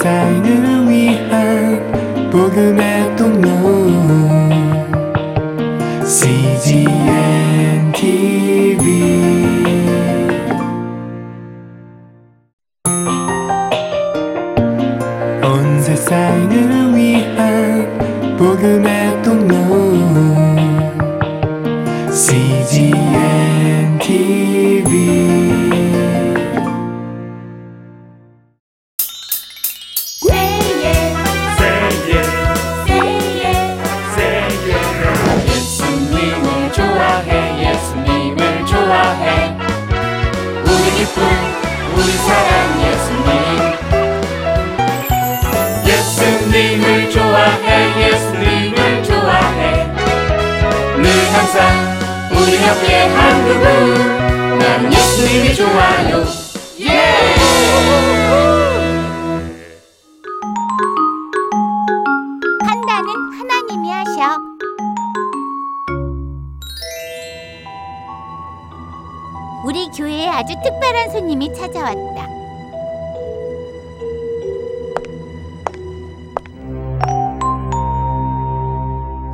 세상을 위한 복음 손님이 찾아왔다.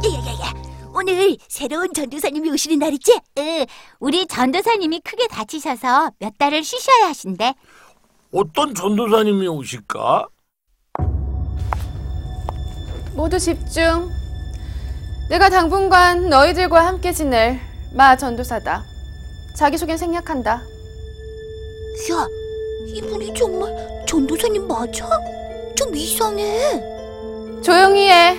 야야야 오늘 새로운 전도사님이 오시는 날이지? 으, 우리 전도사님이 크게 다치셔서 몇 달을 쉬셔야 하신대. 어떤 전도사님이 오실까? 모두 집중. 내가 당분간 너희들과 함께 지낼 마 전도사다. 자기소개 생략한다. 야 이분이 정말 전도사님 맞아? 좀 이상해 조용히 해.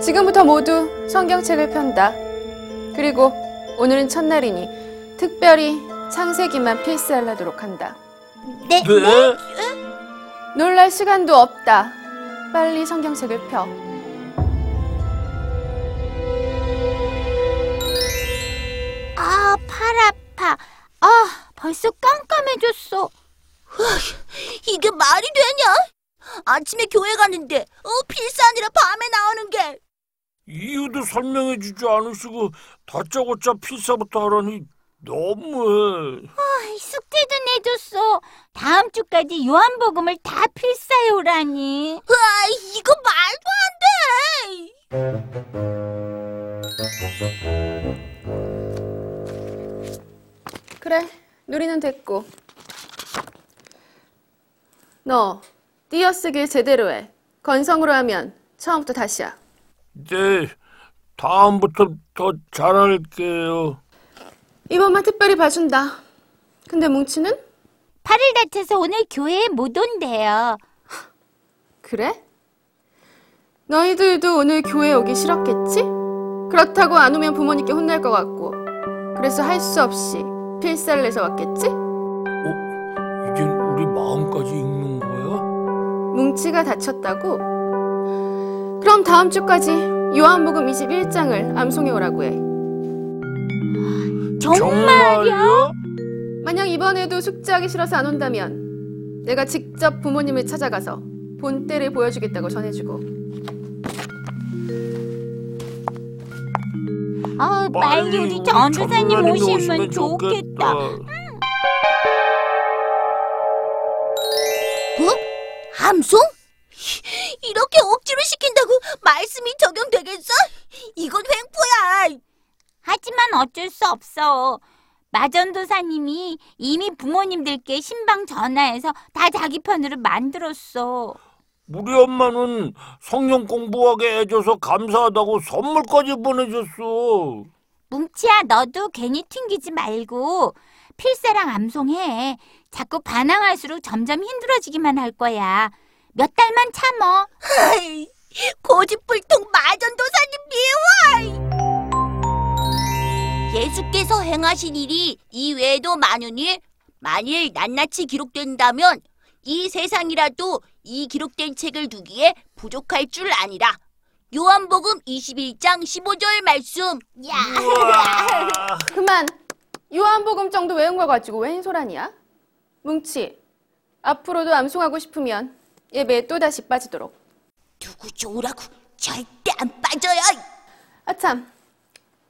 지금부터 모두 성경책을 편다. 그리고 오늘은 첫날이니 특별히 창세기만 필사하도록 한다. 네? 네? 놀랄 시간도 없다. 빨리 성경책을 펴. 아, 팔 아파. 아, 벌써 깜깜해졌어. 이게 말이 되냐? 아침에 교회 가는데 어 필사 아니라 밤에 나오는 게 이유도 설명해 주지 않으시고 다짜고짜 필사부터 하라니 너무해. 아이, 숙제도 내줬어. 다음 주까지 요한복음을 다 필사해 오라니. 와 이거 말도 안 돼 그래, 누리는 됐고. 너 띄어쓰기 제대로 해. 건성으로 하면 처음부터 다시야. 네, 다음부터 더 잘할게요. 이번만 특별히 봐준다. 근데 뭉치는? 팔을 다쳐서 오늘 교회에 못 온대요. 그래? 너희들도 오늘 교회 오기 싫었겠지? 그렇다고 안 오면 부모님께 혼날 것 같고. 그래서 할 수 없이 필사를 내서 왔겠지? 이젠 우리 마음까지 읽는 거야? 뭉치가 다쳤다고? 그럼 다음 주까지 요한복음 21장을 암송해 오라고 해. 정말요? 만약 이번에도 숙제하기 싫어서 안 온다면 내가 직접 부모님을 찾아가서 본때를 보여주겠다고 전해주고 아, 빨리 우리 전도사님 오시면 좋겠다. 뭐? 함송? 이렇게 억지로 시킨다고 말씀이 적용되겠어? 이건 횡포야 하지만 어쩔 수 없어. 마전도사님이 이미 부모님들께 신방 전화해서 다 자기 편으로 만들었어. 우리 엄마는 성경 공부하게 해줘서 감사하다고 선물까지 보내줬어. 뭉치야, 너도 괜히 튕기지 말고 필사랑 암송해. 자꾸 반항할수록 점점 힘들어지기만 할 거야. 몇 달만 참어. 아이, 고집불통 마전도사님 미워! 예수께서 행하신 일이 이 외에도 많으니 만일 낱낱이 기록된다면 이 세상이라도 이 기록된 책을 두기에 부족할 줄 아니라 요한복음 21장 15절 말씀 우와. 그만! 요한복음 정도 외운 거 가지고 웬 소란이야? 뭉치, 앞으로도 암송하고 싶으면 예배에 또다시 빠지도록. 누구 좋으라고 절대 안 빠져요 아참,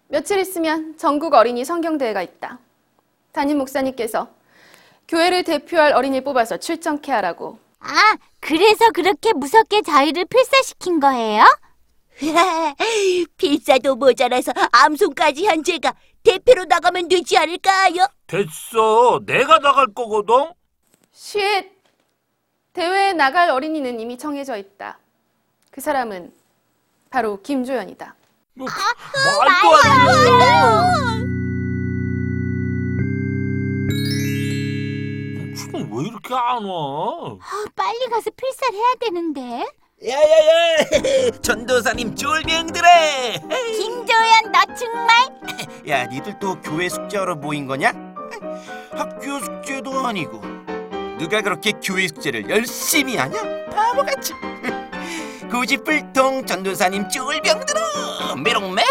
며칠 있으면 전국 어린이 성경대회가 있다. 담임 목사님께서 교회를 대표할 어린이 뽑아서 출전케 하라고. 아, 그래서 그렇게 무섭게 저희를 필사시킨 거예요? 필사도 모자라서 암송까지 한 제가 대표로 나가면 되지 않을까요? 됐어. 내가 나갈 거거든. 쉿! 대회에 나갈 어린이는 이미 정해져 있다. 그 사람은 바로 김조연이다. 뭐, 말도 안 돼. 왜 이렇게 안 와? 아, 빨리 가서 필사를 해야 되는데. 야야야 전도사님 쫄병들아 김조연, 너 정말? 야 니들 또 교회 숙제하러 모인 거냐? 학교 숙제도 아니고 누가 그렇게 교회 숙제를 열심히 하냐? 바보같이 고집불통 전도사님 쫄병들아 메롱매장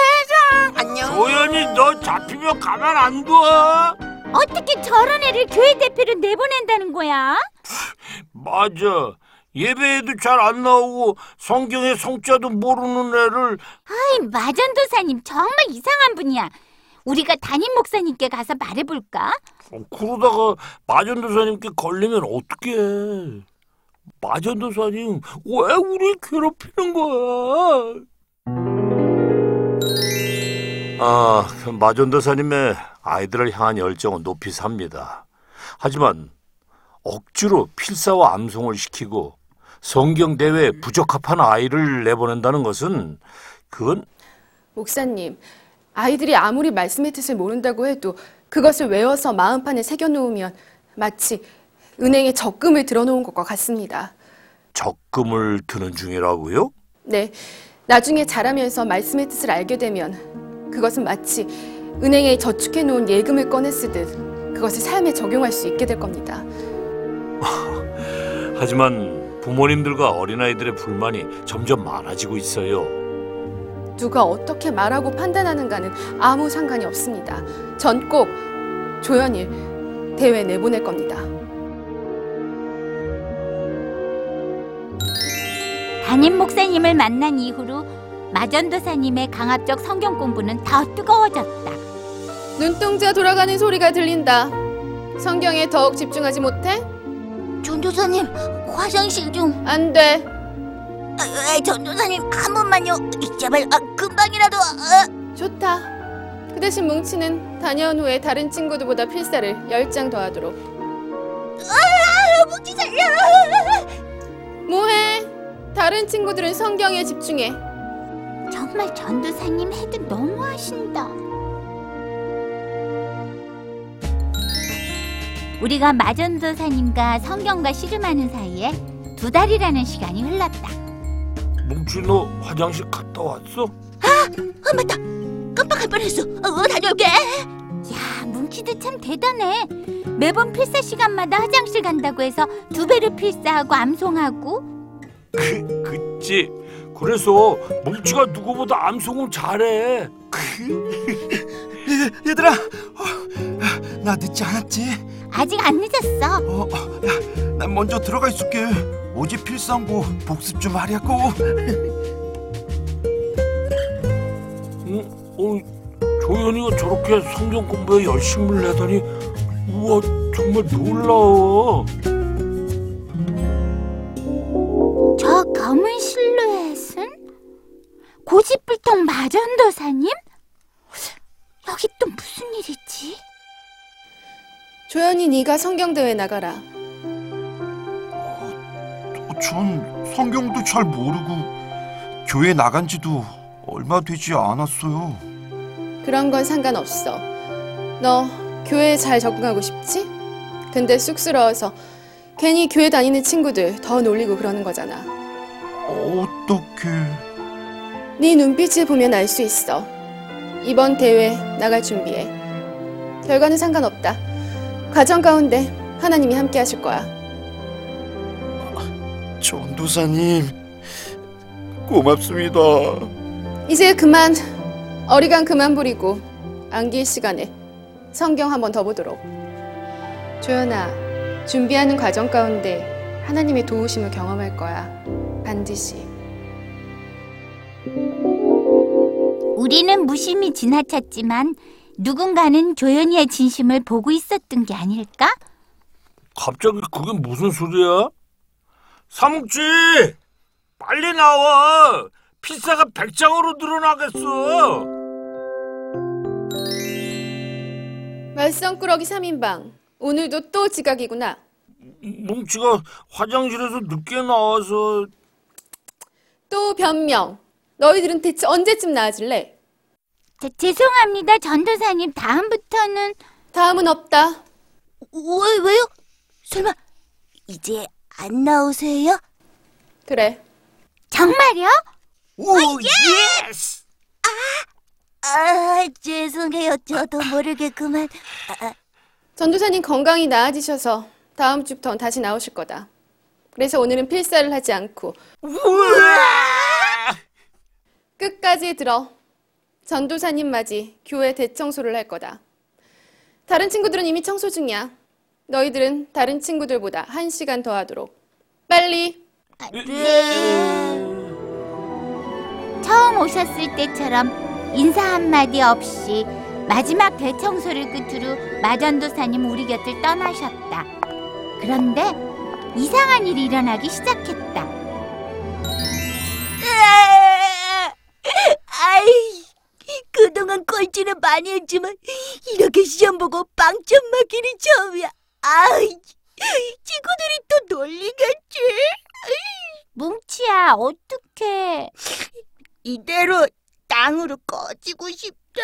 안녕 조연이 너 잡히면 가만 안 둬. 어떻게 저런 애를 교회 대표로 내보낸다는 거야? 맞아. 예배에도 잘 안 나오고 성경의 성자도 모르는 애를 아이, 마전도사님 정말 이상한 분이야. 우리가 담임 목사님께 가서 말해볼까? 어, 그러다가 마전도사님께 걸리면 어떡해. 마전도사님 왜 우리 괴롭히는 거야? 아, 마전도사님의 아이들을 향한 열정은 높이 삽니다. 하지만 억지로 필사와 암송을 시키고 성경 대회에 부적합한 아이를 내보낸다는 것은 그건 목사님, 아이들이 아무리 말씀의 뜻을 모른다고 해도 그것을 외워서 마음판에 새겨놓으면 마치 은행에 적금을 들어놓은 것과 같습니다. 적금을 드는 중이라고요? 네, 나중에 자라면서 말씀의 뜻을 알게 되면 그것은 마치 은행에 저축해 놓은 예금을 꺼내 쓰듯 그것을 삶에 적용할 수 있게 될 겁니다. 하지만 부모님들과 어린아이들의 불만이 점점 많아지고 있어요. 누가 어떻게 말하고 판단하는가는 아무 상관이 없습니다. 전 꼭 조연일 대회 내보낼 겁니다. 담임 목사님을 만난 이후로 마전도사님의 강압적 성경 공부는 더 뜨거워졌다. 눈동자 돌아가는 소리가 들린다. 성경에 더욱 집중하지 못해? 전도사님 화장실 좀 안 돼. 아, 아, 전도사님 한 번만요 제발 아, 금방이라도 아, 좋다. 그 대신 뭉치는 다녀온 후에 다른 친구들보다 필사를 10장 더 하도록. 아, 뭉치 살려 뭐해? 다른 친구들은 성경에 집중해. 정말 전도사님 해도 너무하신다. 우리가 마전도사님과 성경과 씨름하는 사이에 두 달이라는 시간이 흘렀다. 뭉치 너 화장실 갔다 왔어? 아 맞다 깜빡할 뻔했어 어, 다녀올게 야, 뭉치도 참 대단해. 매번 필사 시간마다 화장실 간다고 해서 두 배로 필사하고 암송하고. 그, 그치. 그래서 뭉치가 누구보다 암송을 잘해. 얘들아 어, 나 늦지 않았지? 아직 안 늦었어. 어, 어, 야, 난 먼저 들어가 있을게 어제 필사한 거 복습 좀 하려고 응? 어, 조연이가 저렇게 성경 공부에 열심을 내다니 우와 정말 놀라워. 마전도사님? 여기 또 무슨 일이지? 조연이 네가 성경 대회 나가라. 전 성경도 잘 모르고 교회 나간 지도 얼마 되지 않았어요 그런 건 상관없어. 너 교회에 잘 적응하고 싶지? 근데 쑥스러워서 괜히 교회 다니는 친구들 더 놀리고 그러는 거잖아. 어떻게 네 눈빛을 보면 알 수 있어. 이번 대회 나갈 준비해. 결과는 상관없다. 과정 가운데 하나님이 함께 하실 거야. 전도사님 고맙습니다 이제 그만 어리광 그만 부리고 안길 시간에 성경 한번 더 보도록. 조연아, 준비하는 과정 가운데 하나님의 도우심을 경험할 거야. 반드시. 우리는 무심히 지나쳤지만 누군가는 조연이의 진심을 보고 있었던 게 아닐까? 갑자기 그게 무슨 소리야? 사묵지 빨리 나와 피자가 백장으로 늘어나겠어 말썽꾸러기 3인방. 오늘도 또 지각이구나. 뭉치가 화장실에서 늦게 나와서 또 변명. 너희들은 대체 언제쯤 나아질래? 저, 죄송합니다, 전도사님. 다음부터는 다음은 없다. 왜, 왜요? 설마, 이제 안 나오세요? 그래. 정말요? Oh yes! 아, 죄송해요. 저도 모르게 그만. 전도사님 건강이 나아지셔서 다음 주부터 다시 나오실 거다. 그래서 오늘은 필사를 하지 않고 끝까지 들어. 전도사님 맞이 교회 대청소를 할 거다. 다른 친구들은 이미 청소 중이야. 너희들은 다른 친구들보다 한 시간 더 하도록. 빨리. 처음 오셨을 때처럼 인사 한마디 없이 마지막 대청소를 끝으로 마전도사님 우리 곁을 떠나셨다. 그런데 이상한 일이 일어나기 시작했다. 많이 했지만 이렇게 시험 보고 빵점 맞기는 처음이야. 아이, 친구들이 또 놀리겠지. 뭉치야, 어떡해. 이대로 땅으로 꺼지고 싶다.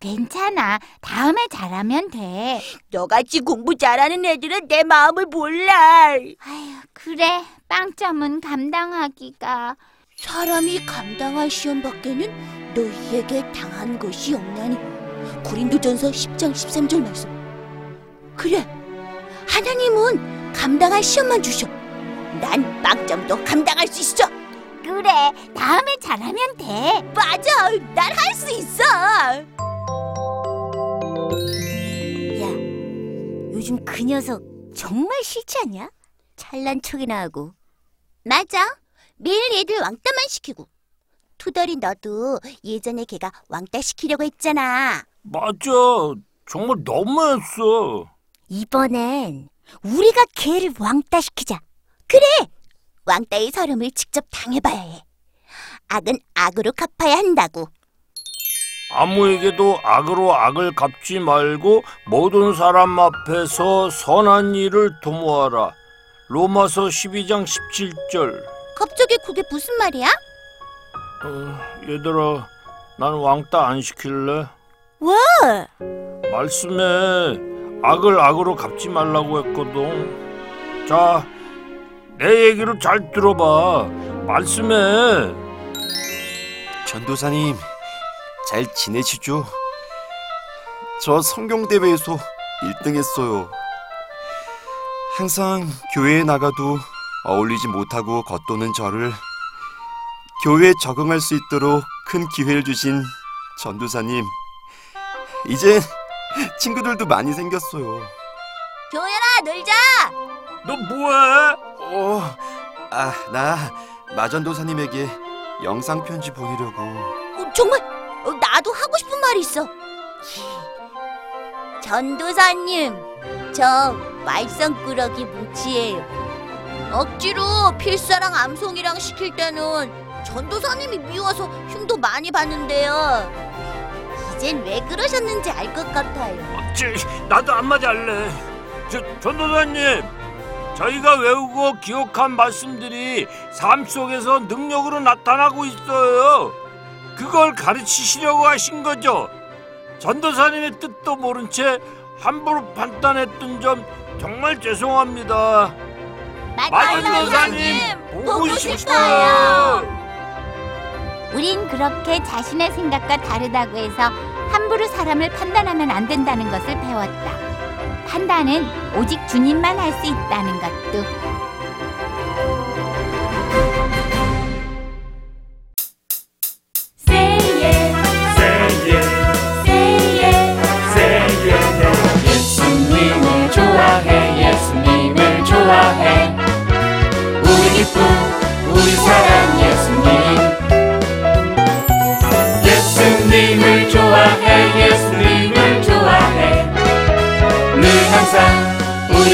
괜찮아. 다음에 잘하면 돼. 너같이 공부 잘하는 애들은 내 마음을 몰라. 아휴, 그래. 빵점은 감당하기가. 사람이 감당할 시험 밖에는 너희에게 당한 것이 없나니 고린도전서 10장 13절 말씀 그래 하나님은 감당할 시험만 주셔 난 빵점도 감당할 수 있어 그래. 다음에 잘하면 돼. 맞아 난 할 수 있어 야 요즘 그 녀석 정말 싫지 않냐? 찬란 척이나 하고 맞아 매일 애들 왕따만 시키고. 투덜이 너도 예전에 걔가 왕따 시키려고 했잖아. 맞아. 정말 너무했어. 이번엔 우리가 걔를 왕따 시키자. 그래! 왕따의 서름을 직접 당해봐야 해. 악은 악으로 갚아야 한다고. 아무에게도 악으로 악을 갚지 말고 모든 사람 앞에서 선한 일을 도모하라. 로마서 12장 17절 갑자기 그게 무슨 말이야? 어, 얘들아 난 왕따 안 시킬래? 왜? 말씀에 악을 악으로 갚지 말라고 했거든. 자, 내 얘기를 잘 들어봐. 말씀에 전도사님 잘 지내시죠? 저 성경 대회에서 1등 했어요. 항상 교회에 나가도 어울리지 못하고 겉도는 저를 교회에 적응할 수 있도록 큰 기회를 주신 전도사님. 이제 친구들도 많이 생겼어요. 교연아 놀자 너 뭐해? 어, 아, 나 마전도사님에게 영상 편지 보내려고. 어, 정말 어, 나도 하고 싶은 말이 있어 전도사님 저 말썽꾸러기 뭉치예요 억지로 필사랑 암송이랑 시킬 때는 전도사님이 미워서 흉도 많이 봤는데요 이젠 왜 그러셨는지 알 것 같아요 저, 나도 한마디 할래. 저, 전도사님, 저희가 외우고 기억한 말씀들이 삶 속에서 능력으로 나타나고 있어요. 그걸 가르치시려고 하신 거죠. 전도사님의 뜻도 모른 채 함부로 판단했던 점 정말 죄송합니다. 마전도사님 보고 싶어요. 우린 그렇게 자신의 생각과 다르다고 해서 함부로 사람을 판단하면 안 된다는 것을 배웠다. 판단은 오직 주님만 할 수 있다는 것도.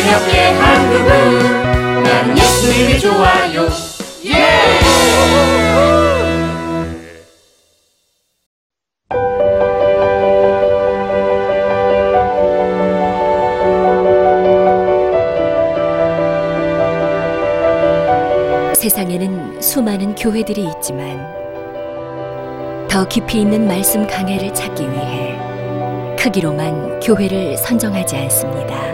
즐겁게 한 그분 난 예수님이 좋아요 예! 세상에는 수많은 교회들이 있지만 더 깊이 있는 말씀 강해를 찾기 위해 크기로만 교회를 선정하지 않습니다.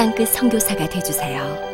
땅끝 선교사가 되주세요.